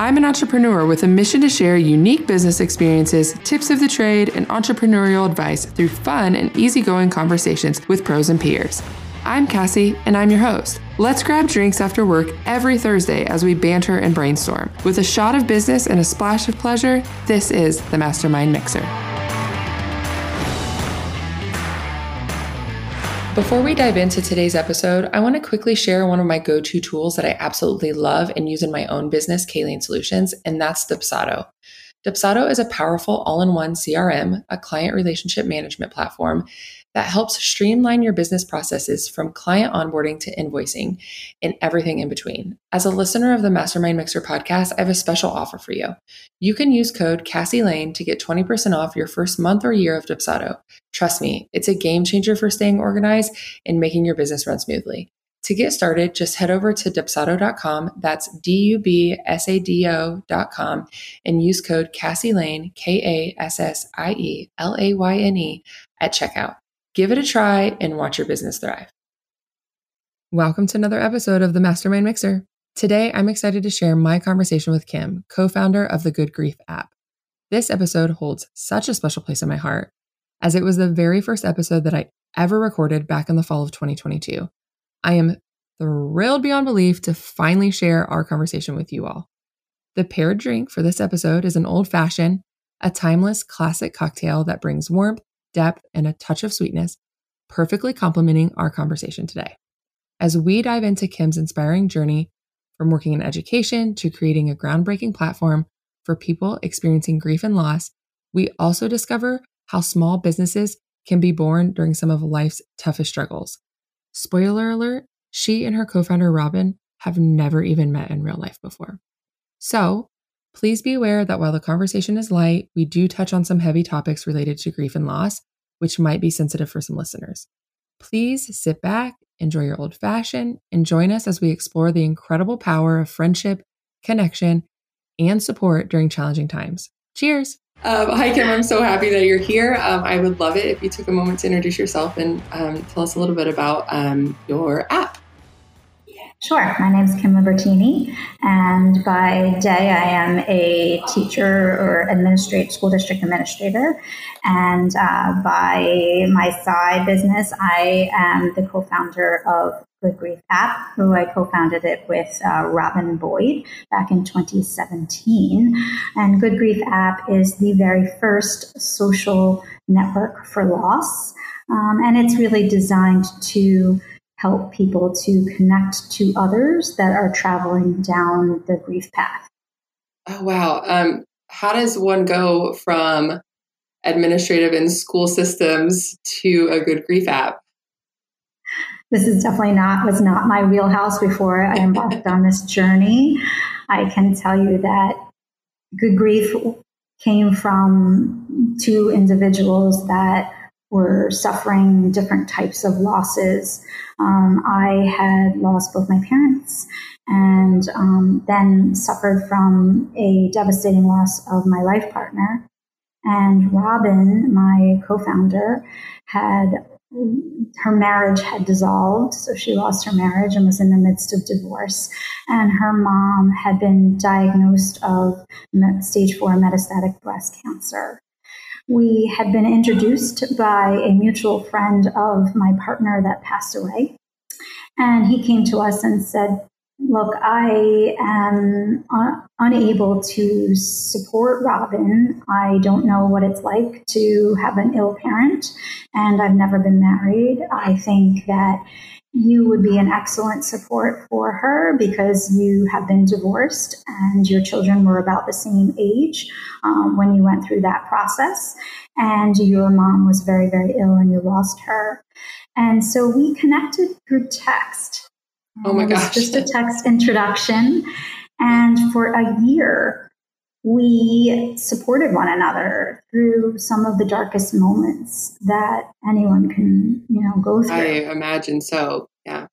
I'm an entrepreneur with a mission to share unique business experiences, tips of the trade, and entrepreneurial advice through fun and easygoing conversations with pros and peers. I'm Kassie, and I'm your host. Let's grab drinks after work every Thursday as we banter and brainstorm. With a shot of business and a splash of pleasure, this is the Mastermind Mixer. Before we dive into today's episode, I want to quickly share one of my go to tools that I absolutely love and use in my own business, Kayleen Solutions, and that's Dubsado. Dubsado is a powerful all in one CRM, a client relationship management platform that helps streamline your business processes from client onboarding to invoicing and everything in between. As a listener of the Mastermind Mixer podcast, I have a special offer for you. You can use code Kassie Layne to get 20% off your first month or year of Dubsado. Trust me, it's a game changer for staying organized and making your business run smoothly. To get started, just head over to dubsado.com. That's D U B S A D O.com and use code Kassie Layne, K A S S I E L A Y N E, at checkout. Give it a try and watch your business thrive. Welcome to another episode of the Mastermind Mixer. Today, I'm excited to share my conversation with Kim, co founder of the Good Grief app. This episode holds such a special place in my heart, as it was the very first episode that I ever recorded back in the fall of 2022. I am thrilled beyond belief to finally share our conversation with you all. The paired drink for this episode is an old fashioned, a timeless classic cocktail that brings warmth depth, and a touch of sweetness, perfectly complementing our conversation today. As we dive into Kim's inspiring journey from working in education to creating a groundbreaking platform for people experiencing grief and loss, we also discover how small businesses can be born during some of life's toughest struggles. Spoiler alert, she and her co founder Robin have never even met in real life before. So, Please be aware that while the conversation is light, we do touch on some heavy topics related to grief and loss, which might be sensitive for some listeners. Please sit back, enjoy your old fashioned, and join us as we explore the incredible power of friendship, connection, and support during challenging times. Cheers! Um, hi, Kim. I'm so happy that you're here. Um, I would love it if you took a moment to introduce yourself and um, tell us a little bit about um, your app. Sure. My name is Kim Libertini, and by day I am a teacher or school district administrator, and uh, by my side business, I am the co-founder of Good Grief app, who I co-founded it with uh, Robin Boyd back in 2017. And Good Grief app is the very first social network for loss, um, and it's really designed to help people to connect to others that are traveling down the grief path. Oh, wow. Um, how does one go from administrative and school systems to a good grief app? This is definitely not was not my wheelhouse before I embarked on this journey. I can tell you that good grief came from two individuals that were suffering different types of losses. Um, I had lost both my parents and um, then suffered from a devastating loss of my life partner. And Robin, my co founder, had her marriage had dissolved, so she lost her marriage and was in the midst of divorce. And her mom had been diagnosed of stage four metastatic breast cancer we had been introduced by a mutual friend of my partner that passed away. And he came to us and said, Look, I am un- unable to support Robin. I don't know what it's like to have an ill parent, and I've never been married. I think that you would be an excellent support for her because you have been divorced and your children were about the same age um, when you went through that process. And your mom was very, very ill and you lost her. And so we connected through text. Oh my gosh. Just a text introduction. And for a year, we supported one another through some of the darkest moments that anyone can, you know, go through. I imagine so. Yeah.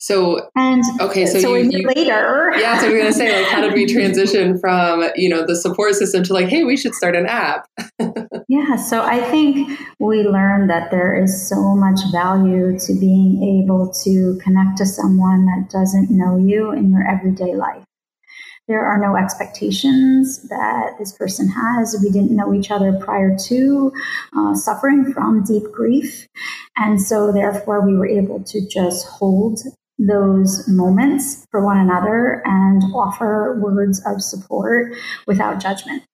So and okay, so, so you, you, later, yeah. So I was gonna say, like, how did we transition from you know the support system to like, hey, we should start an app? yeah. So I think we learned that there is so much value to being able to connect to someone that doesn't know you in your everyday life There are no expectations that this person has. We didn't know each other prior to uh, suffering from deep grief. And so, therefore, we were able to just hold those moments for one another and offer words of support without judgment.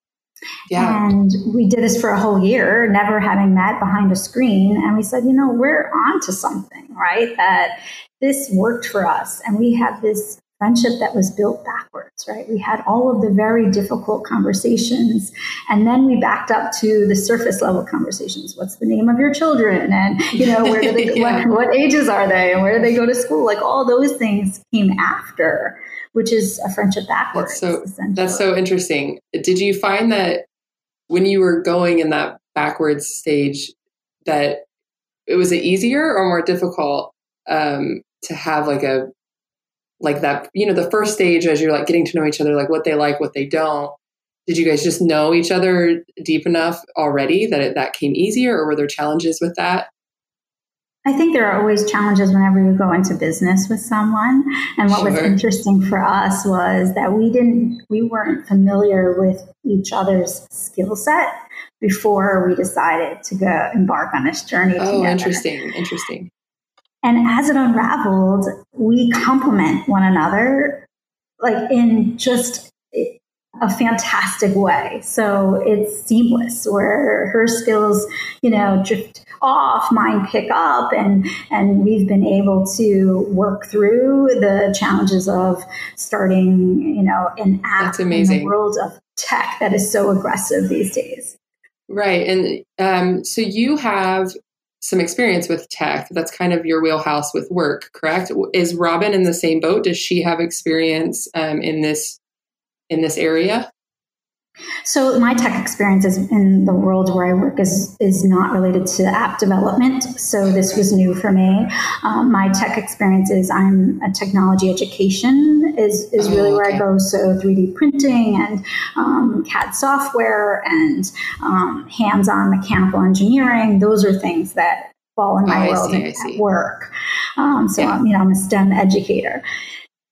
Yeah. And we did this for a whole year, never having met behind a screen. And we said, you know, we're on to something, right? That this worked for us. And we have this friendship that was built backwards, right? We had all of the very difficult conversations, and then we backed up to the surface level conversations. What's the name of your children? And, you know, where do they, yeah. what, what ages are they? And where do they go to school? Like all those things came after, which is a friendship backwards. That's so, that's so interesting. Did you find that when you were going in that backwards stage, that it was it easier or more difficult um, to have like a like that, you know, the first stage as you're like getting to know each other, like what they like, what they don't. Did you guys just know each other deep enough already that it, that came easier, or were there challenges with that? I think there are always challenges whenever you go into business with someone. And what sure. was interesting for us was that we didn't, we weren't familiar with each other's skill set before we decided to go embark on this journey. Oh, together. interesting, interesting. And as it unraveled, we complement one another like in just a fantastic way. So it's seamless where her skills, you know, drift off, mine pick up and and we've been able to work through the challenges of starting, you know, an app in the world of tech that is so aggressive these days. Right. And um, so you have some experience with tech. That's kind of your wheelhouse with work, correct? Is Robin in the same boat? Does she have experience um, in this in this area? So my tech experience is in the world where I work is is not related to app development. So this was new for me. Um, my tech experience is I'm a technology education is is really oh, where I go. So 3D printing and um, CAD software and um, hands-on mechanical engineering. Those are things that fall in my oh, world see, at work. Um, so yeah. I'm, you know I'm a STEM educator.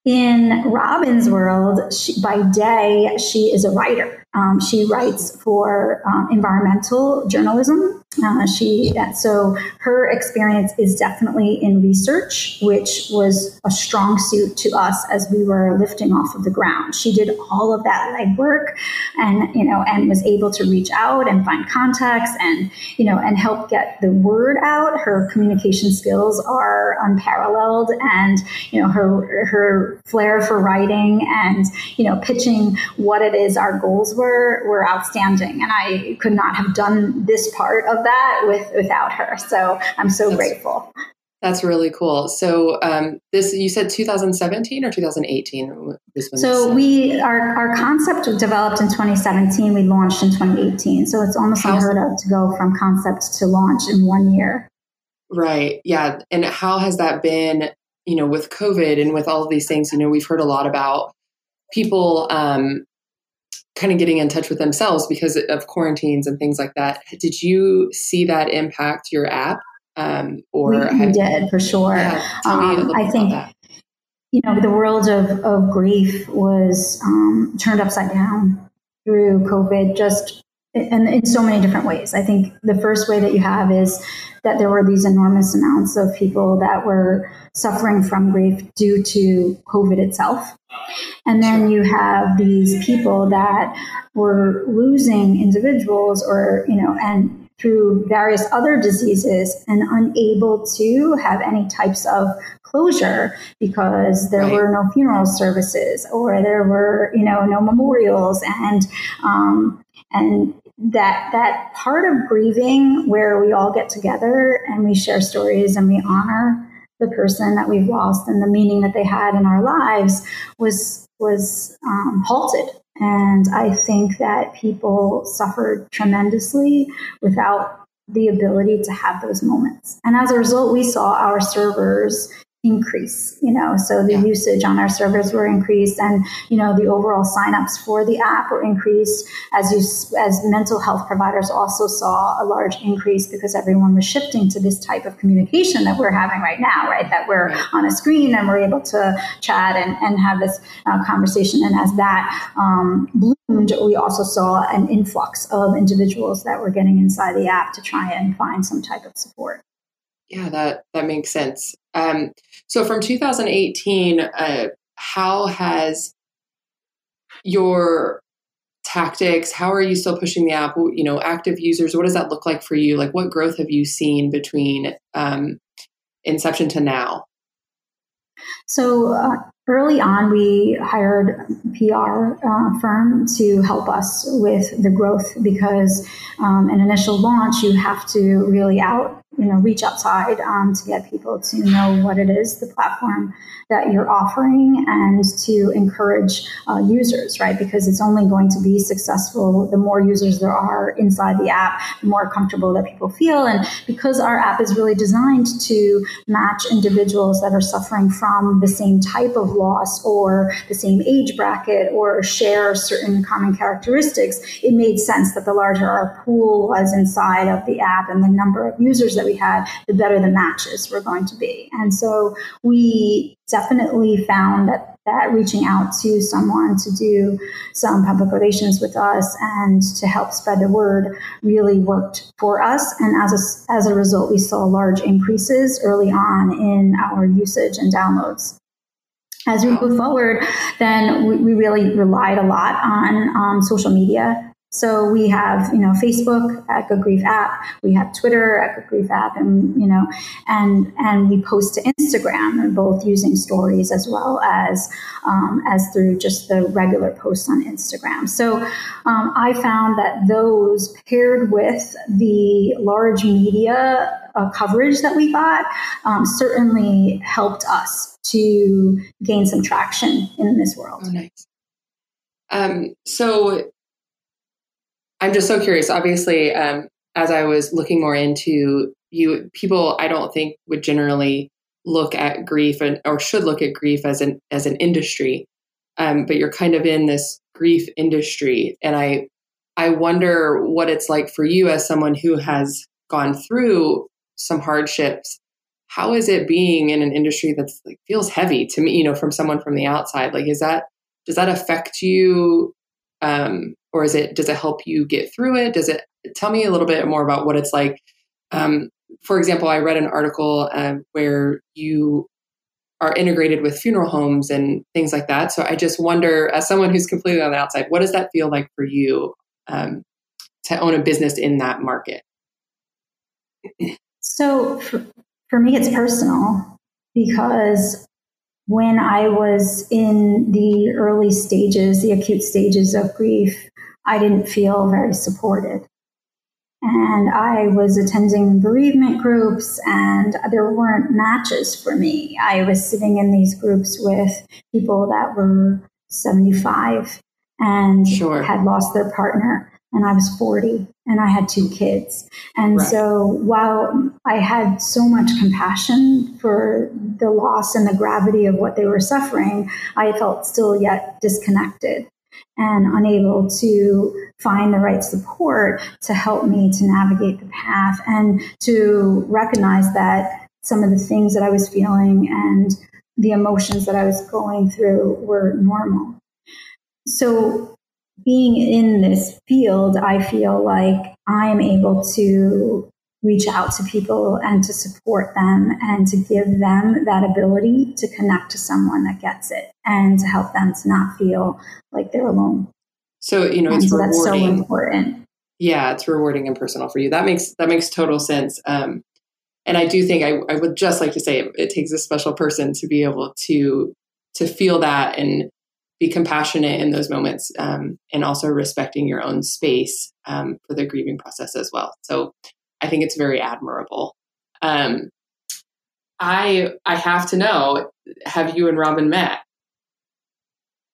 In Robin's world, she, by day, she is a writer. Um, she writes for um, environmental journalism. Uh, she so her experience is definitely in research, which was a strong suit to us as we were lifting off of the ground. She did all of that legwork, and you know, and was able to reach out and find contacts, and you know, and help get the word out. Her communication skills are unparalleled, and you know, her her flair for writing and you know, pitching what it is our goals were were outstanding, and I could not have done this part of that with without her. So I'm so that's, grateful. That's really cool. So um, this you said 2017 or 2018? so we our our concept developed in 2017. We launched in 2018. So it's almost unheard of to go from concept to launch in one year. Right. Yeah. And how has that been? You know, with COVID and with all of these things, you know, we've heard a lot about people um, kind of getting in touch with themselves because of quarantines and things like that. Did you see that impact your app? Um, or we, we did for sure. Yeah, um, I think you know the world of, of grief was um, turned upside down through COVID. Just and in so many different ways. I think the first way that you have is that there were these enormous amounts of people that were suffering from grief due to COVID itself. And then you have these people that were losing individuals or, you know, and through various other diseases and unable to have any types of closure because there right. were no funeral services or there were, you know, no memorials and, um, and that that part of grieving where we all get together and we share stories and we honor the person that we've lost and the meaning that they had in our lives was was um, halted. And i think that people suffered tremendously without the ability to have those moments. And as a result we saw our servers increase you know? So the yeah. usage on our servers were increased and you know the overall signups for the app were increased. As you as mental health providers also saw a large increase because everyone was shifting to this type of communication that we're having right now right? That we're right. on a screen and we're able to chat and, and have this uh, conversation. And as that um, bloomed we also saw an influx of individuals that were getting inside the app to try and find some type of support yeah, that that makes sense. Um, so from 2018, uh, how has your tactics? How are you still pushing the app? You know, active users. What does that look like for you? Like, what growth have you seen between um, inception to now? So uh, early on, we hired PR uh, firm to help us with the growth because um, an initial launch, you have to really out you know reach outside um, to get people to know what it is the platform that you're offering and to encourage uh, users right? Because it's only going to be successful the more users there are inside the app the more comfortable that people feel. And because our app is really designed to match individuals that are suffering from the same type of loss or the same age bracket or share certain common characteristics it made sense that the larger our pool was inside of the app and the number of users that that we had, the better the matches were going to be. And so we definitely found that that reaching out to someone to do some public relations with us and to help spread the word really worked for us. And as a, as a result, we saw large increases early on in our usage and downloads as we move forward, then we, we, really relied a lot on um, social media so we have, you know, Facebook at Good Grief app, we have Twitter at Good Grief app, and you know, and and we post to Instagram, and both using stories as well as um, as through just the regular posts on Instagram. So um, I found that those paired with the large media uh, coverage that we got um, certainly helped us to gain some traction in this world. Oh, nice. Um, so I'm just so curious. Obviously, um, as I was looking more into you, people I don't think would generally look at grief and or should look at grief as an as an industry. Um, but you're kind of in this grief industry, and I I wonder what it's like for you as someone who has gone through some hardships. How is it being in an industry that's like feels heavy to me? You know, from someone from the outside, like is that does that affect you um, or is it does it help you get through it? Does it tell me a little bit more about what it's like. Um, for example i read an article um, where you are integrated with funeral homes and things like that. So i just wonder as someone who's completely on the outside what does that feel like for you um, to own a business in that market? So for, for me it's personal because when I was in the early stages, the acute stages of grief, I didn't feel very supported. And I was attending bereavement groups, and there weren't matches for me. I was sitting in these groups with people that were 75 and sure. had lost their partner and I was 40 and I had two kids. And right. so while I had so much compassion for the loss and the gravity of what they were suffering, I felt still yet disconnected and unable to find the right support to help me to navigate the path and to recognize that some of the things that I was feeling and the emotions that I was going through were normal. So being in this field, I feel like I'm able to reach out to people and to support them and to give them that ability to connect to someone that gets it and to help them to not feel like they're alone. So, you know, and it's so rewarding. That's so important. Yeah, it's rewarding and personal for you. That makes that makes total sense. Um, and I do think I, I would just like to say it, it takes a special person to be able to to feel that and be compassionate in those moments um, and also respecting your own space um, for the grieving process as well. So I think it's very admirable. Um, I I have to know: Have you and Robin met?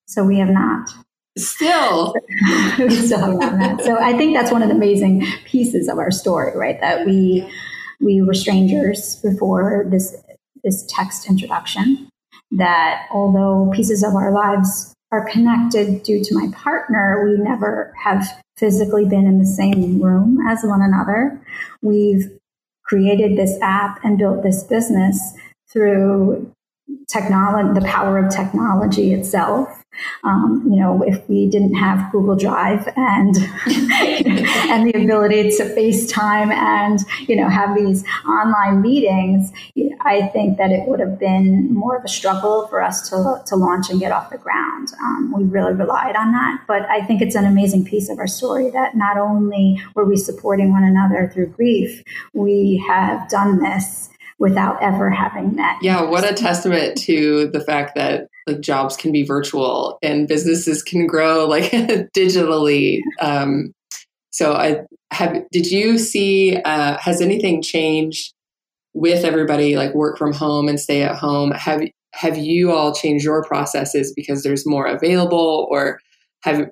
So we have not. Still, we still have not met. So I think that's one of the amazing pieces of our story, right? That we we were strangers before this this text introduction that although pieces of our lives are connected due to my partner, we never have physically been in the same room as one another. We've created this app and built this business through technology, the power of technology itself. Um, you know, if we didn't have Google Drive and and the ability to FaceTime and you know have these online meetings, I think that it would have been more of a struggle for us to to launch and get off the ground. Um, we really relied on that, but I think it's an amazing piece of our story that not only were we supporting one another through grief, we have done this without ever having met. Yeah, what a testament to the fact that like jobs can be virtual and businesses can grow like digitally. Um, so I have. Did you see? Uh, has anything changed with everybody like work from home and stay at home? Have have you all changed your processes because there's more available, or have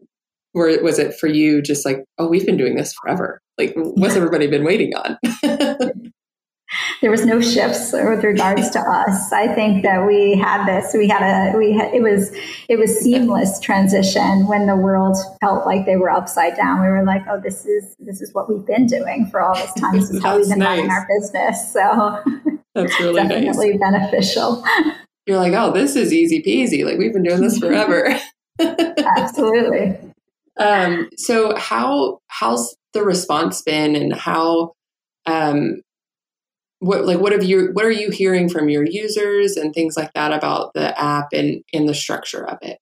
or was it for you just like oh we've been doing this forever? Like what's everybody been waiting on? there was no shifts with regards to us. I think that we had this. We had a. We had, it was it was seamless transition when the world felt like they were upside down. We were like, oh, this is this is what we've been doing for all this time. This is how we've been nice. running our business. So that's really definitely nice. beneficial. You're like, oh, this is easy peasy. Like we've been doing this forever. Absolutely. Um, so how how's the response been, and how um, what like what have you what are you hearing from your users and things like that about the app and in the structure of it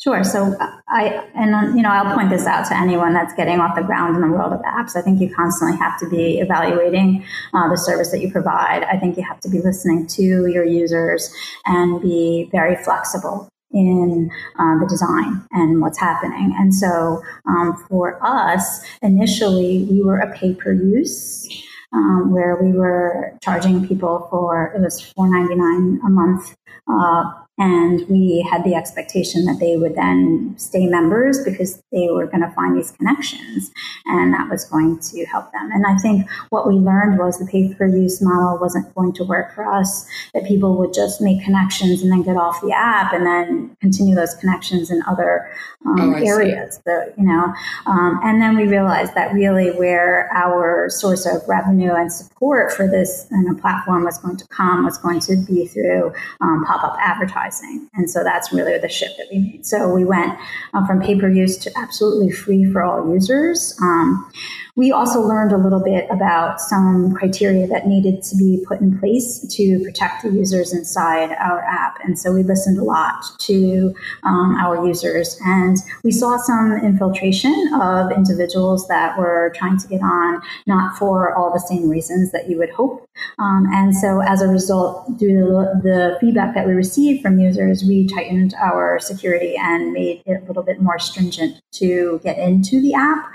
Sure. So I, and you know, I'll point this out to anyone that's getting off the ground in the world of apps. I think you constantly have to be evaluating uh, the service that you provide. I think you have to be listening to your users and be very flexible in uh, the design and what's happening. And so um, for us, initially, we were a pay per use um, where we were charging people for it was four ninety nine a month uh, and we had the expectation that they would then stay members because they were going to find these connections and that was going to help them. And I think what we learned was the pay per use model wasn't going to work for us, that people would just make connections and then get off the app and then continue those connections in other um, oh, areas. The, you know, um, and then we realized that really where our source of revenue and support for this and the platform was going to come was going to be through um, pop up advertising advertising. And so that's really the shift that we made. So we went uh, from pay per use to absolutely free for all users. Um, we also learned a little bit about some criteria that needed to be put in place to protect the users inside our app. And so we listened a lot to um, our users and we saw some infiltration of individuals that were trying to get on, not for all the same reasons that you would hope. Um, and so as a result, due to the feedback that we received from users, we tightened our security and made it a little bit more stringent to get into the app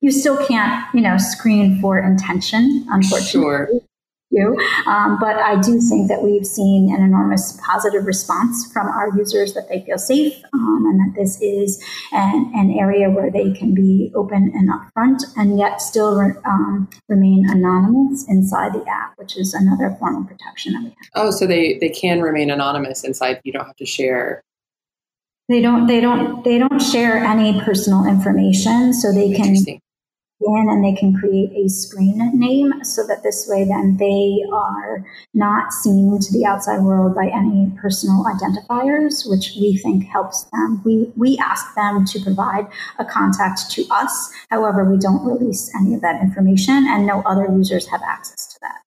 you still can't, you know, screen for intention, unfortunately. Sure. You. Um, but I do think that we've seen an enormous positive response from our users that they feel safe um, and that this is an, an, area where they can be open and upfront and yet still re- um, remain anonymous inside the app, which is another form of protection that we have. Oh, so they, they can remain anonymous inside. You don't have to share they don't they don't they don't share any personal information so they can in and they can create a screen name so that this way then they are not seen to the outside world by any personal identifiers which we think helps them. We we ask them to provide a contact to us. However we don't release any of that information and no other users have access to that.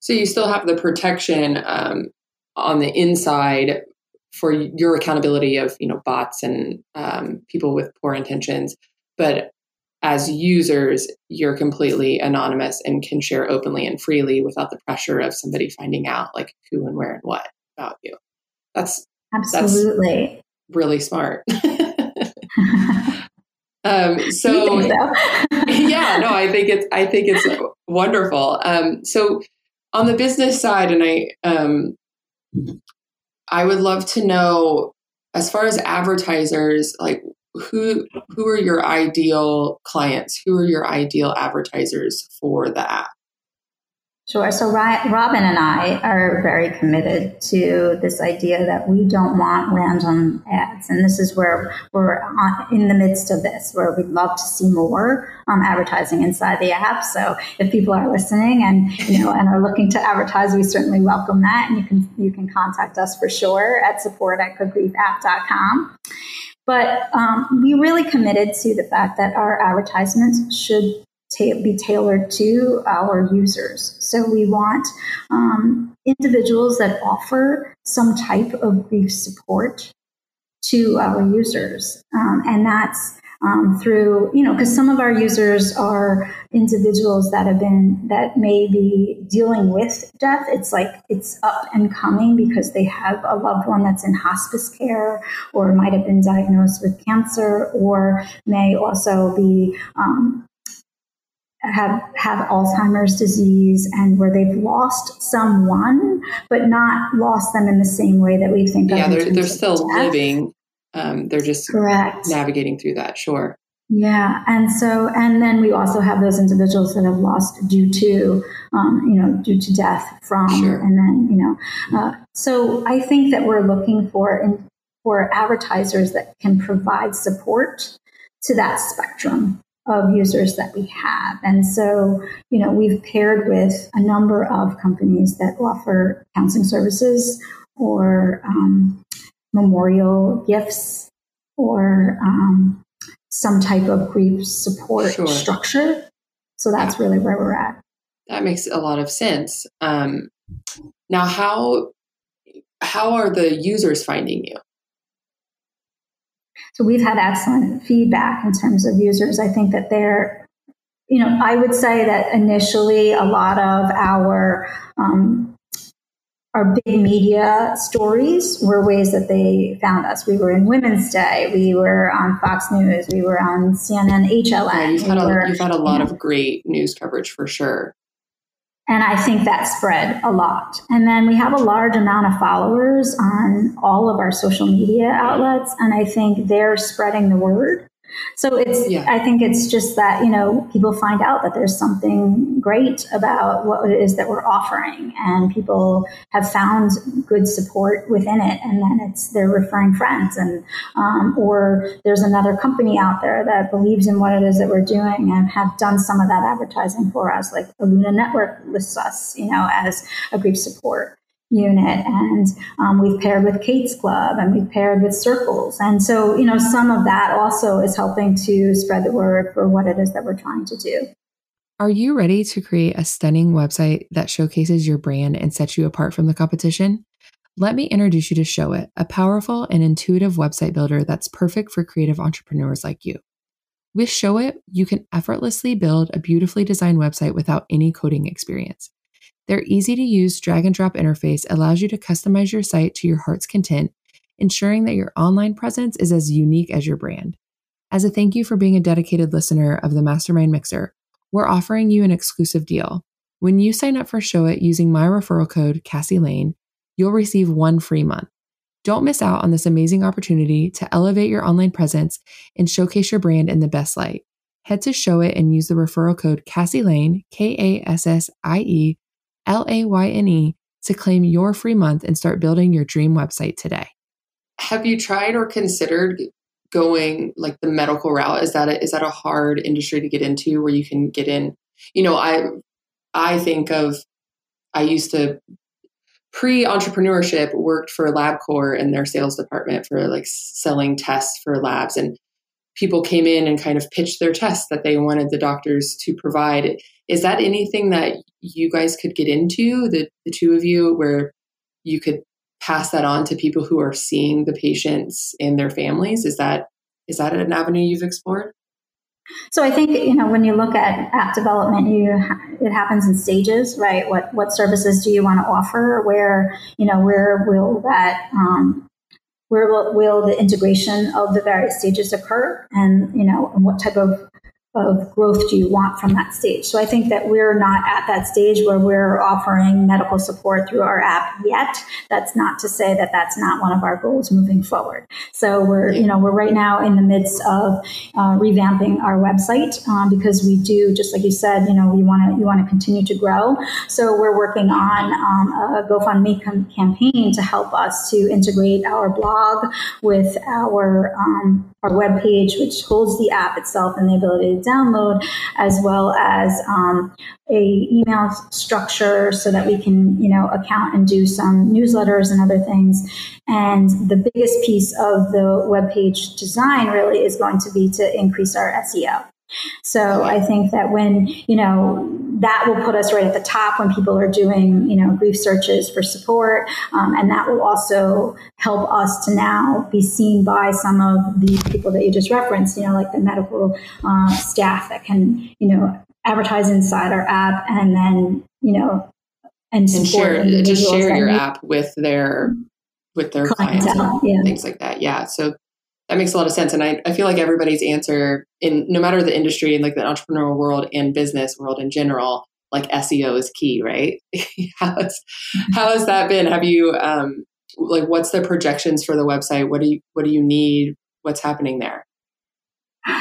So you still have the protection um, on the inside for your accountability of you know bots and um, people with poor intentions but as users, you're completely anonymous and can share openly and freely without the pressure of somebody finding out like who and where and what about you. That's absolutely that's really smart. um, so, so? yeah, no, I think it's I think it's wonderful. Um, so on the business side, and I um, I would love to know as far as advertisers, like who who are your ideal clients? Who are your ideal advertisers for the app? Sure. So Robin and I are very committed to this idea that we don't want random ads, and this is where we're in the midst of this, where we'd love to see more um, advertising inside the app. So if people are listening and you know and are looking to advertise, we certainly welcome that, and you can you can contact us for sure at support at goodgriefapp.com. But um, we really committed to the fact that our advertisements should ta- be tailored to our users. So we want um, individuals that offer some type of grief support to our users. Um, and that's um, through, you know, because some of our users are individuals that have been, that may be dealing with death. It's like it's up and coming because they have a loved one that's in hospice care or might have been diagnosed with cancer or may also be um, have have Alzheimer's disease and where they've lost someone, but not lost them in the same way that we think. Of. Yeah, they're they're still living. Um, they're just correct navigating through that. Sure. Yeah, and so and then we also have those individuals that have lost due to, um, you know, due to death from, sure. and then you know, uh, so I think that we're looking for in, for advertisers that can provide support to that spectrum of users that we have. And so, you know, we've paired with a number of companies that offer counseling services or um, memorial gifts or um, some type of grief support sure. structure. So that's yeah. really where we're at. That makes a lot of sense. Um, now, how how are the users finding you? So we've had excellent feedback in terms of users. I think that they're, you know, I would say that initially a lot of our um, our big media stories were ways that they found us. We were in Women's Day, we were on Fox News, we were on CNN, HLN. Yeah, you've, had we a, were, you've had a lot of great news coverage for sure. And I think that spread a lot. And then we have a large amount of followers on all of our social media outlets. And I think they're spreading the word. So it's, yeah. I think it's just that, you know, people find out that there's something great about what it is that we're offering and people have found good support within it. And then it's, they're referring friends and, um, or there's another company out there that believes in what it is that we're doing and have done some of that advertising for us. Like the Luna Network lists us, you know, as a grief support unit and um, we've paired with kate's club and we've paired with circles and so you know some of that also is helping to spread the word for what it is that we're trying to do are you ready to create a stunning website that showcases your brand and sets you apart from the competition let me introduce you to Showit, a powerful and intuitive website builder that's perfect for creative entrepreneurs like you. With Showit, you can effortlessly build a beautifully designed website without any coding experience. Their easy to use drag and drop interface allows you to customize your site to your heart's content, ensuring that your online presence is as unique as your brand. As a thank you for being a dedicated listener of the Mastermind Mixer, we're offering you an exclusive deal. When you sign up for Showit using my referral code, Kassie Layne, you'll receive one free month. Don't miss out on this amazing opportunity to elevate your online presence and showcase your brand in the best light. Head to Showit and use the referral code Kassie Layne, K A S S I E L A Y N E, to claim your free month and start building your dream website today. Have you tried or considered going like the medical route? Is that a, is that a hard industry to get into where you can get in? You know, I I think of I used to pre entrepreneurship worked for LabCorp in their sales department for like selling tests for labs and people came in and kind of pitched their tests that they wanted the doctors to provide. Is that anything that you guys could get into, the, the two of you, where you could pass that on to people who are seeing the patients and their families? Is that is that an avenue you've explored? So I think you know when you look at app development, you it happens in stages, right? What what services do you want to offer? Where you know where will that um, where will, will the integration of the various stages occur, and you know and what type of of growth do you want from that stage? So I think that we're not at that stage where we're offering medical support through our app yet. That's not to say that that's not one of our goals moving forward. So we're, you know, we're right now in the midst of uh, revamping our website um, because we do, just like you said, you know, we want to, you want to continue to grow. So we're working on um, a GoFundMe com- campaign to help us to integrate our blog with our um, our web page, which holds the app itself and the ability to download, as well as um, a email structure so that we can, you know, account and do some newsletters and other things. And the biggest piece of the web page design really is going to be to increase our SEO. So I think that when, you know, that will put us right at the top when people are doing, you know, grief searches for support. Um, and that will also help us to now be seen by some of the people that you just referenced, you know, like the medical uh, staff that can, you know, advertise inside our app and then, you know, and, and share, just share your app with their, with their clients and yeah. things like that. Yeah. So that makes a lot of sense. And I, I feel like everybody's answer in no matter the industry and like the entrepreneurial world and business world in general, like SEO is key, right? how, has, how has that been? Have you, um, like, what's the projections for the website? What do you, what do you need? What's happening there?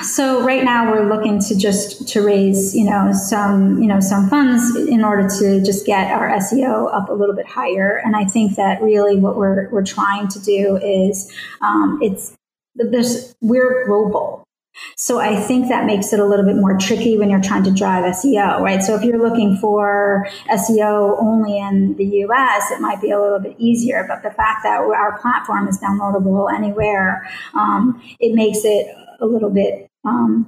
So right now we're looking to just to raise, you know, some, you know, some funds in order to just get our SEO up a little bit higher. And I think that really what we're we're trying to do is um, it's there's we're global. So I think that makes it a little bit more tricky when you're trying to drive SEO, right? So if you're looking for SEO only in the US, it might be a little bit easier. But the fact that our platform is downloadable anywhere, um, it makes it a little bit um,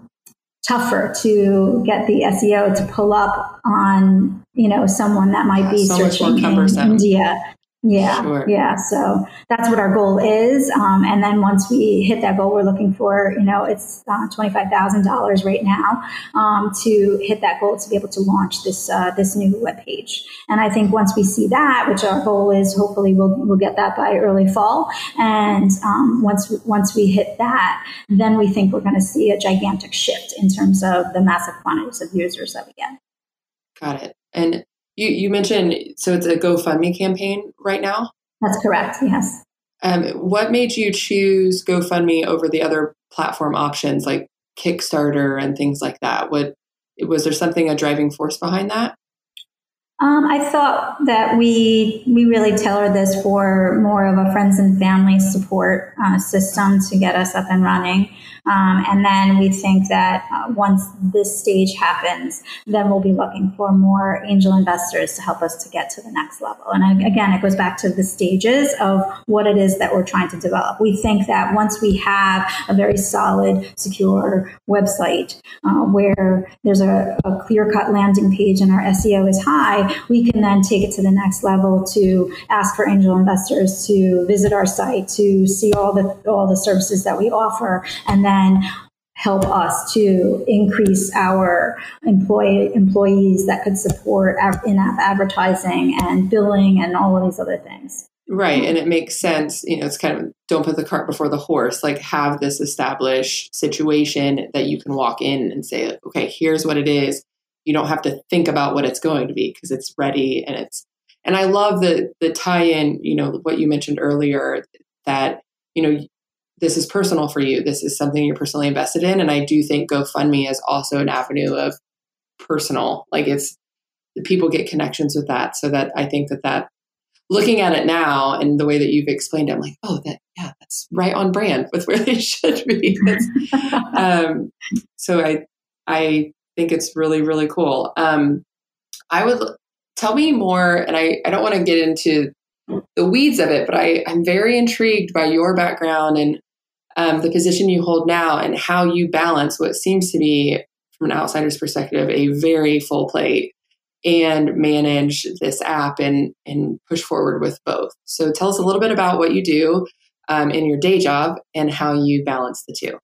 tougher to get the SEO to pull up on, you know, someone that might be so searching in India yeah, sure. yeah. So that's what our goal is. Um, and then once we hit that goal, we're looking for, you know, it's uh, twenty five thousand dollars right now um, to hit that goal to be able to launch this uh, this new web page. And I think once we see that, which our goal is, hopefully we'll we'll get that by early fall. And um, once once we hit that, then we think we're going to see a gigantic shift in terms of the massive quantities of users that we get. Got it. And you, you mentioned, so it's a GoFundMe campaign right now? That's correct, yes. Um, what made you choose GoFundMe over the other platform options like Kickstarter and things like that? What was there something a driving force behind that? Um, I thought that we we really tailored this for more of a friends and family support uh, system to get us up and running. Um, and then we think that uh, once this stage happens, then we'll be looking for more angel investors to help us to get to the next level. And again, it goes back to the stages of what it is that we're trying to develop. We think that once we have a very solid, secure website uh, where there's a, a clear cut landing page and our SEO is high, we can then take it to the next level to ask for angel investors to visit our site, to see all the all the services that we offer, and then help us to increase our employee employees that could support in-app advertising and billing and all of these other things. Right. And it makes sense. You know, it's kind of don't put the cart before the horse. Like, have this established situation that you can walk in and say, okay, here's what it is you don't have to think about what it's going to be because it's ready and it's and i love the the tie-in you know what you mentioned earlier that you know this is personal for you. This is something you're personally invested in. And i do think gofundme is also an avenue of personal like it's people get connections with that. So that i think that that looking at it now and the way that you've explained it i'm like oh that yeah that's right on brand with where they should be. Um, so i i think it's really, really cool. Um, I would tell me more, and I, I don't want to get into the weeds of it, but I, I'm very intrigued by your background and um, the position you hold now and how you balance what seems to be, from an outsider's perspective, a very full plate and manage this app and, and push forward with both. So tell us a little bit about what you do um, in your day job and how you balance the two.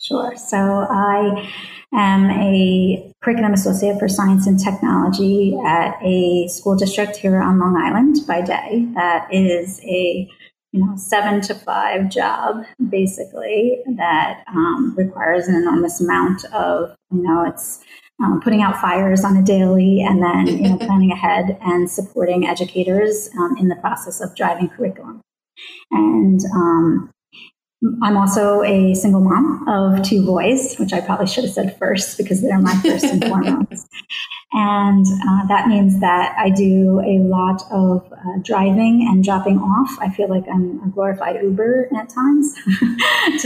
Sure. So I am a curriculum associate for science and technology at a school district here on Long Island by day. That is a you know, seven to five job, basically, that um, requires an enormous amount of, you know, it's um, putting out fires on a daily and then, you know, planning ahead and supporting educators um, in the process of driving curriculum. And um, I'm also a single mom of two boys, which I probably should have said first because they're my first and foremost. And uh, that means that I do a lot of uh, driving and dropping off. I feel like I'm a glorified Uber at times.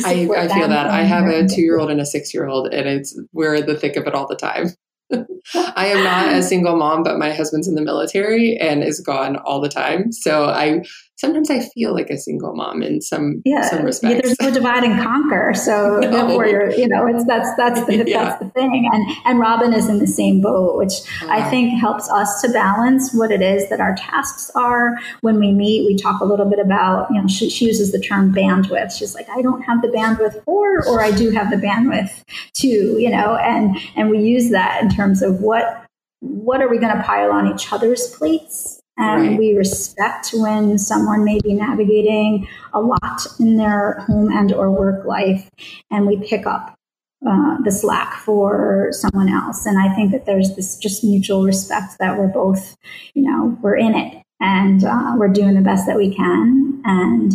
I, I feel that. I have a two year old and a six year old, and it's we're in the thick of it all the time. I am not a single mom, but my husband's in the military and is gone all the time. So I sometimes I feel like a single mom in some yeah, some respects. Yeah, there's no divide and conquer. So no. therefore, you're, you know, it's that's that's the yeah. that's the thing. And and Robin is in the same boat, which I uh-huh. think helps us to balance what it is that our tasks are. When we meet, we talk a little bit about, you know, she, she uses the term bandwidth. She's like, I don't have the bandwidth for, or I do have the bandwidth to, you know, and and we use that in terms of what what are we going to pile on each other's plates and right. we respect when someone may be navigating a lot in their home and or work life and we pick up uh, the slack for someone else and i think that there's this just mutual respect that we're both you know we're in it and uh, we're doing the best that we can and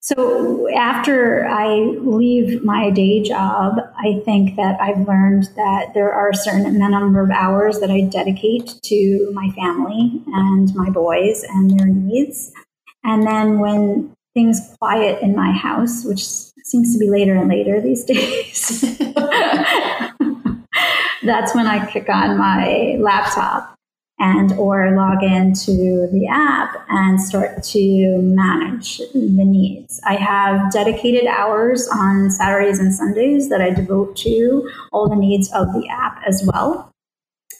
so after I leave my day job, I think that I've learned that there are a certain number of hours that I dedicate to my family and my boys and their needs. And then when things quiet in my house, which seems to be later and later these days, that's when I kick on my laptop and or log into the app and start to manage the needs. I have dedicated hours on Saturdays and Sundays that I devote to all the needs of the app as well.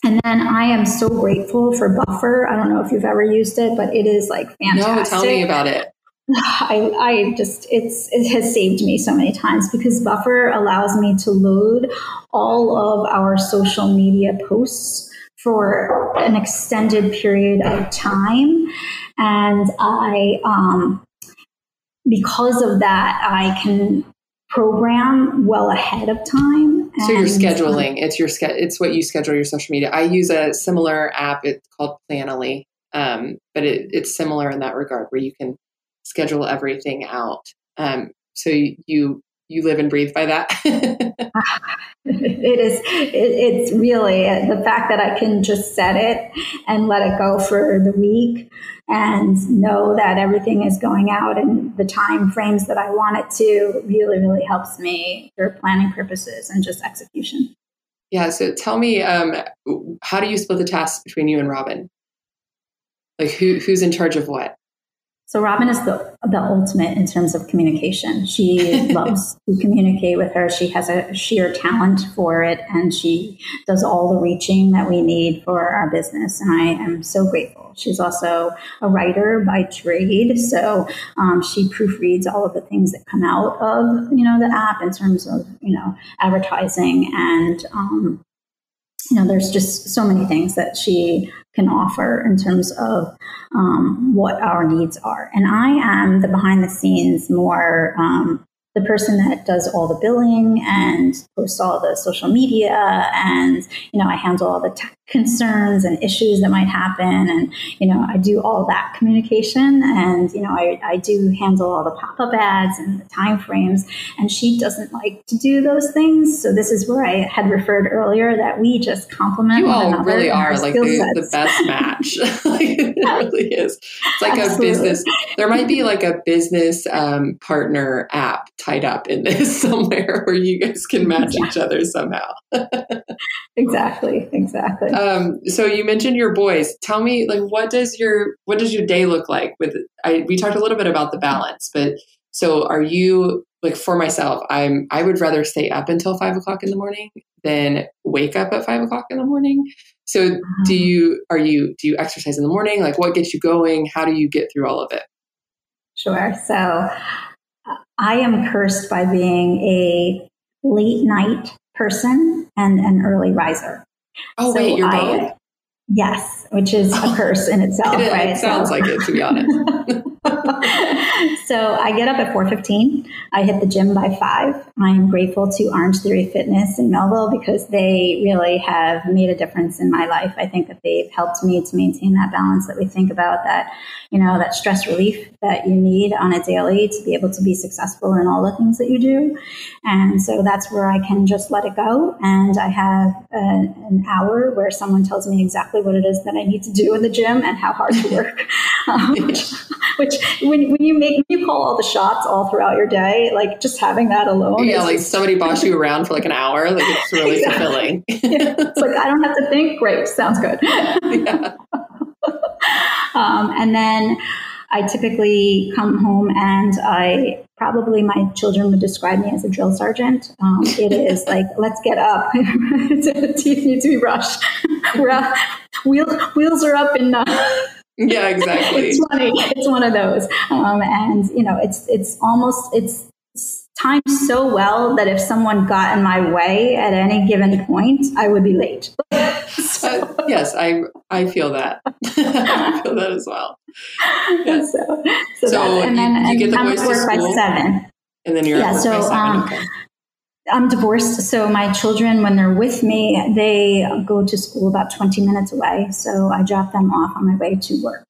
And then I am so grateful for Buffer. I don't know if you've ever used it, but it is like fantastic. No, tell me about it. I, I just it's it has saved me so many times because Buffer allows me to load all of our social media posts for an extended period of time. And I, um, because of that, I can program well ahead of time. So you're scheduling. It's your it's what you schedule your social media. I use a similar app. It's called Planoly, um, but it, it's similar in that regard, where you can schedule everything out. Um, so you, you live and breathe by that. it is. It, it's really the fact that I can just set it and let it go for the week and know that everything is going out in the time frames that I want it to really, really helps me for planning purposes and just execution. Yeah. So tell me, um, how do you split the tasks between you and Robin? Like who who's in charge of what? So Robin is the the ultimate in terms of communication. She loves to communicate with her. She has a sheer talent for it, and she does all the reaching that we need for our business. And I am so grateful. She's also a writer by trade, so um, she proofreads all of the things that come out of you know the app in terms of you know advertising and um, you know, there's just so many things that she can offer in terms of um, what our needs are. And I am the behind the scenes, more um, the person that does all the billing and posts all the social media and you know i handle all the tech concerns and issues that might happen and you know i do all that communication and you know i, I do handle all the pop-up ads and the time frames and she doesn't like to do those things. So this is where i had referred earlier that we just complement you all really are like the, the, best match. Like, it really is. It's like Absolutely. a business there might be like a business um, partner app tied up in this somewhere where you guys can match each other somehow exactly exactly um, so you mentioned your boys. Tell me, like, what does your what does your day look like? With I, we talked a little bit about the balance, but so are you like for myself? I'm I would rather stay up until five o'clock in the morning than wake up at five o'clock in the morning. So do uh-huh. you are you do you exercise in the morning? Like, what gets you going? How do you get through all of it? Sure. So I am cursed by being a late night person and an early riser. Oh, so wait, you're both? Yes, which is a oh. curse in itself, it, right? It sounds so. like it, to be honest. so I get up at 4.15. I hit the gym by 5. I am grateful to Orange Theory Fitness in Melville because they really have made a difference in my life. I think that they've helped me to maintain that balance that we think about that, you know, that stress relief that you need on a daily to be able to be successful in all the things that you do. And so that's where I can just let it go. And I have an hour where someone tells me exactly what it is that I need to do in the gym and how hard to work. Um, which, which when, when you make when you call all the shots all throughout your day, like just having that alone. Yeah, like somebody boss you around for like an hour, like it's really exactly. fulfilling. yeah. It's like I don't have to think. Great, sounds good. Yeah. um, and then I typically come home and I probably my children would describe me as a drill sergeant. Um, it is like, let's get up. Teeth need to be brushed. Wheels, wheels are up and. Uh, yeah, exactly. it's funny. It's one of those, um, and you know, it's it's almost it's timed so well that if someone got in my way at any given point, I would be late. so, yes, I I feel that. I feel that as well. So, so, so and then you, you get the boys to school, by seven, and then you're yeah. So um, okay. I'm divorced, so my children, when they're with me, they go to school about 20 minutes away. So I drop them off on my way to work.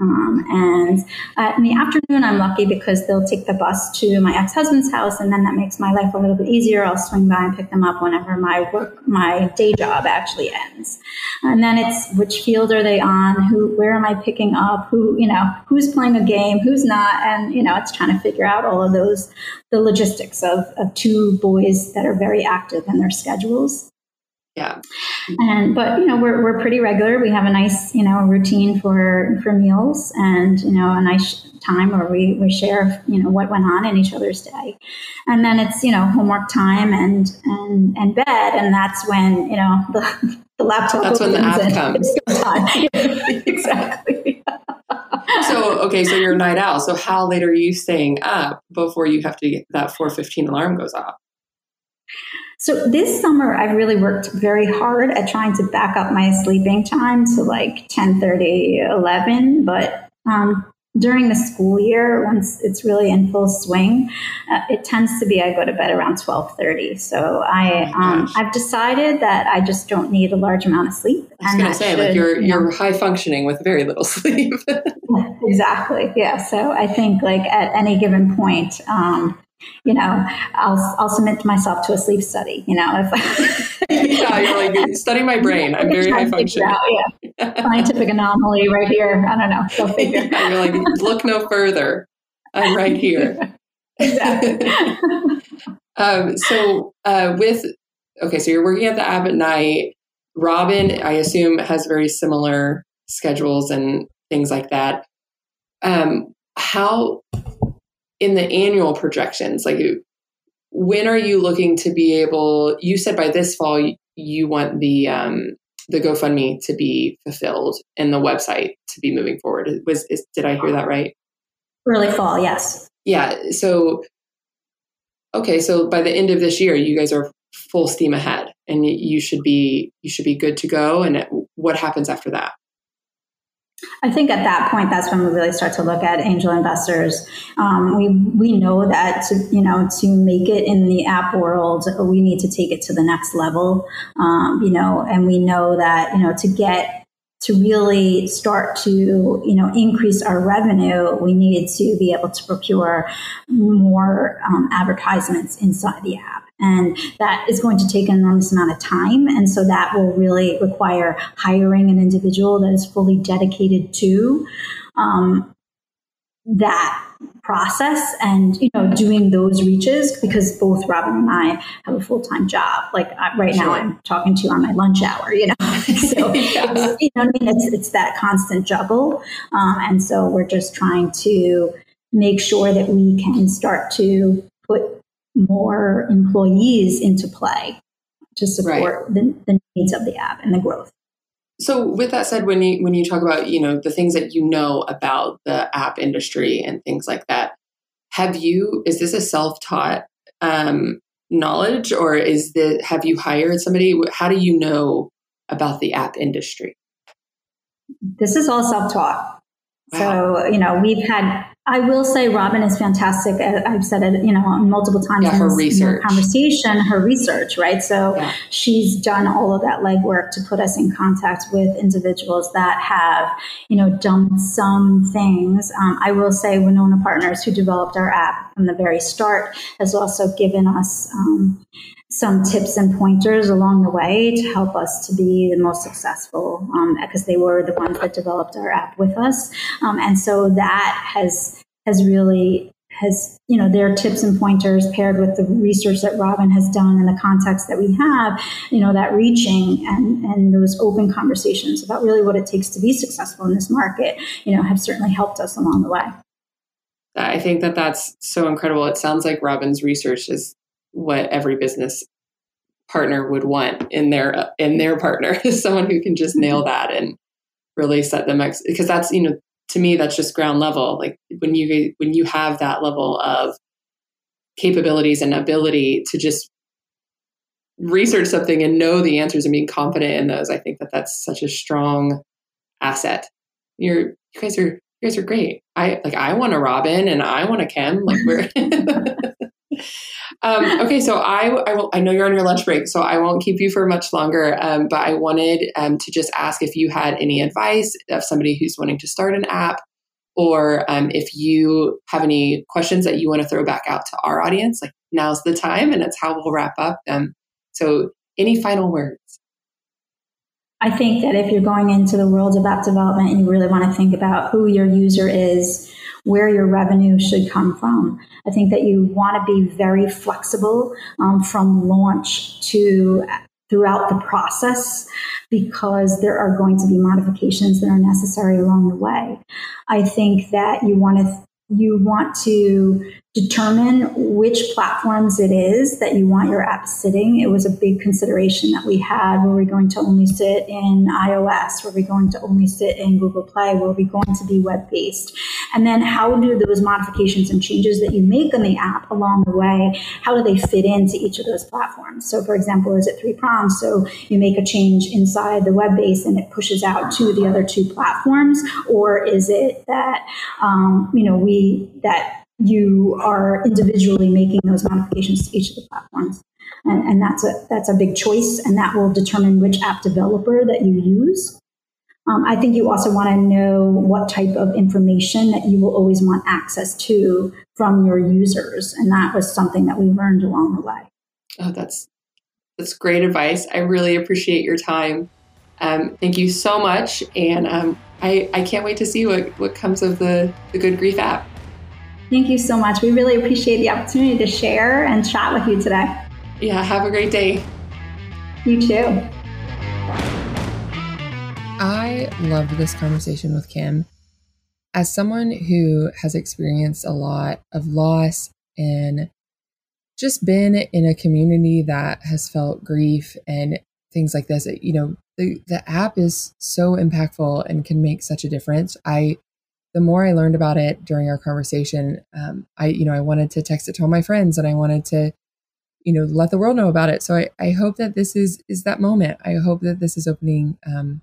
Um, and uh, in the afternoon, I'm lucky because they'll take the bus to my ex-husband's house, and then that makes my life a little bit easier. I'll swing by and pick them up whenever my work, my day job actually ends. And then it's which field are they on? Who, where am I picking up? Who, you know, who's playing a game? Who's not? And you know, it's trying to figure out all of those, the logistics of, of two boys that are very active in their schedules. Yeah. And but you know we're we're pretty regular. We have a nice you know routine for for meals and you know a nice time where we we share you know what went on in each other's day, and then it's you know homework time and and and bed, and that's when you know the the laptop. That's when the app comes. exactly. so okay, so you're a night owl. So how late are you staying up before you have to get that 4:15 alarm goes off? So this summer, I've really worked very hard at trying to back up my sleeping time to like 10, 30, 11. But um, during the school year, once it's really in full swing, uh, it tends to be I go to bed around 12:30. So I, oh um, I've decided that I just don't need a large amount of sleep. I was going to say, should, like you're know, you're high functioning with very little sleep. exactly. Yeah. So I think like at any given point. Um, you know, I'll I'll submit myself to a sleep study. You know, if yeah, you're like study my brain. I'm very high functioning. Out, yeah, scientific anomaly right here. I don't know. Go figure. yeah, you're like look no further. I'm right here. exactly. um, so uh, with okay, so you're working at the app at night. Robin, I assume, has very similar schedules and things like that. Um, how in the annual projections, like when are you looking to be able? You said by this fall you want the um, the GoFundMe to be fulfilled and the website to be moving forward. Was is, did I hear that right? Early fall, yes. Yeah. So okay, so by the end of this year, you guys are full steam ahead, and you should be you should be good to go. And what happens after that? I think at that point, that's when we really start to look at angel investors. Um, we we know that to you know to make it in the app world, we need to take it to the next level. Um, you know, and we know that you know to get to really start to you know increase our revenue, we needed to be able to procure more um, advertisements inside the app. And that is going to take an enormous amount of time. And so that will really require hiring an individual that is fully dedicated to um, that process and you know doing those reaches because both Robin and I have a full time job. Like right sure. now, I'm talking to you on my lunch hour. You know, so yeah. you know, I mean, it's it's that constant juggle, um, and so we're just trying to make sure that we can start to put more employees into play to support right. the, the needs of the app and the growth. So with that said, when you when you talk about you know the things that you know about the app industry and things like that, have you is this a self taught um, knowledge or is the have you hired somebody? How do you know about the app industry? This is all self taught. Wow. So you know we've had I will say Robin is fantastic. I've said it, you know, multiple times yeah, in her this research. conversation, her research, right? So yeah. she's done all of that legwork to put us in contact with individuals that have, you know, done some things. Um, I will say Winona Partners, who developed our app from the very start, has also given us um, some tips and pointers along the way to help us to be the most successful because um, they were the ones that developed our app with us um, and so that has has really has you know their tips and pointers paired with the research that robin has done and the context that we have you know that reaching and and those open conversations about really what it takes to be successful in this market you know have certainly helped us along the way I think that that's so incredible. It sounds like Robin's research is what every business partner would want in their in their partner is someone who can just nail mm-hmm. that and really set them ex- because that's you know to me that's just ground level. Like when you when you have that level of capabilities and ability to just research something and know the answers and being confident in those i think that that's such a strong asset. You're you guys are you guys are great. I like i want a robin and i want a kim like we're Um, okay, so I, I, will, I know you're on your lunch break, so I won't keep you for much longer. Um, but I wanted um, to just ask if you had any advice of somebody who's wanting to start an app, or um, if you have any questions that you want to throw back out to our audience. Like now's the time, and it's how we'll wrap up. Um, so, any final words? I think that if you're going into the world of app development, and you really want to think about who your user is where your revenue should come from. I think that you want to be very flexible um, from launch to throughout the process because there are going to be modifications that are necessary along the way. I think that you want to you want to determine which platforms it is that you want your app sitting. It was a big consideration that we had. Were we going to only sit in iOS? Were we going to only sit in Google Play? Were we going to be web based? And then how do those modifications and changes that you make on the app along the way, how do they fit into each of those platforms? So for example, is it three prongs? So you make a change inside the web base and it pushes out to the other two platforms? Or is it that, um, you know, we, that you are individually making those modifications to each of the platforms. And, and, that's a that's a big choice, and that will determine which app developer that you use. Um, I think you also want to know what type of information that you will always want access to from your users, and that was something that we learned along the way. Oh, that's that's great advice. I really appreciate your time. Um, thank you so much, and um, I I can't wait to see what what comes of the the Good Grief app. Thank you so much. We really appreciate the opportunity to share and chat with you today. Yeah, have a great day. You too. I loved this conversation with Kim. As someone who has experienced a lot of loss and just been in a community that has felt grief and things like this, you know, the, the app is so impactful and can make such a difference. I the more I learned about it during our conversation, um, I, you know, I wanted to text it to all my friends and I wanted to, you know, let the world know about it. So I, I hope that this is, is that moment. I hope that this is opening, um,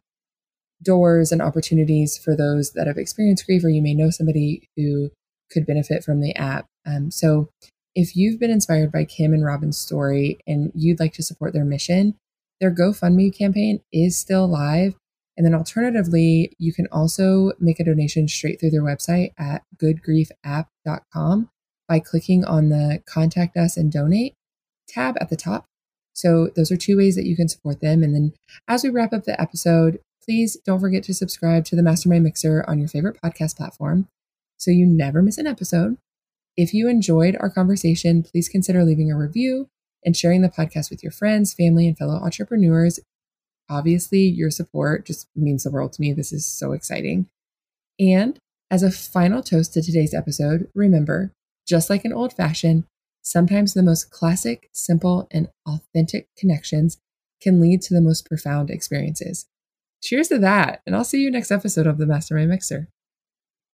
doors and opportunities for those that have experienced grief or you may know somebody who could benefit from the app. Um, so if you've been inspired by Kim and Robin's story and you'd like to support their mission, their GoFundMe campaign is still live. And then alternatively, you can also make a donation straight through their website at goodgriefapp.com by clicking on the contact us and donate tab at the top. So those are two ways that you can support them. And then as we wrap up the episode, please don't forget to subscribe to the Mastermind Mixer on your favorite podcast platform so you never miss an episode. If you enjoyed our conversation, please consider leaving a review and sharing the podcast with your friends, family, and fellow entrepreneurs Obviously, your support just means the world to me. This is so exciting. And as a final toast to today's episode, remember, just like an old fashioned, sometimes the most classic, simple, and authentic connections can lead to the most profound experiences. Cheers to that, and I'll see you next episode of the Mastermind Mixer.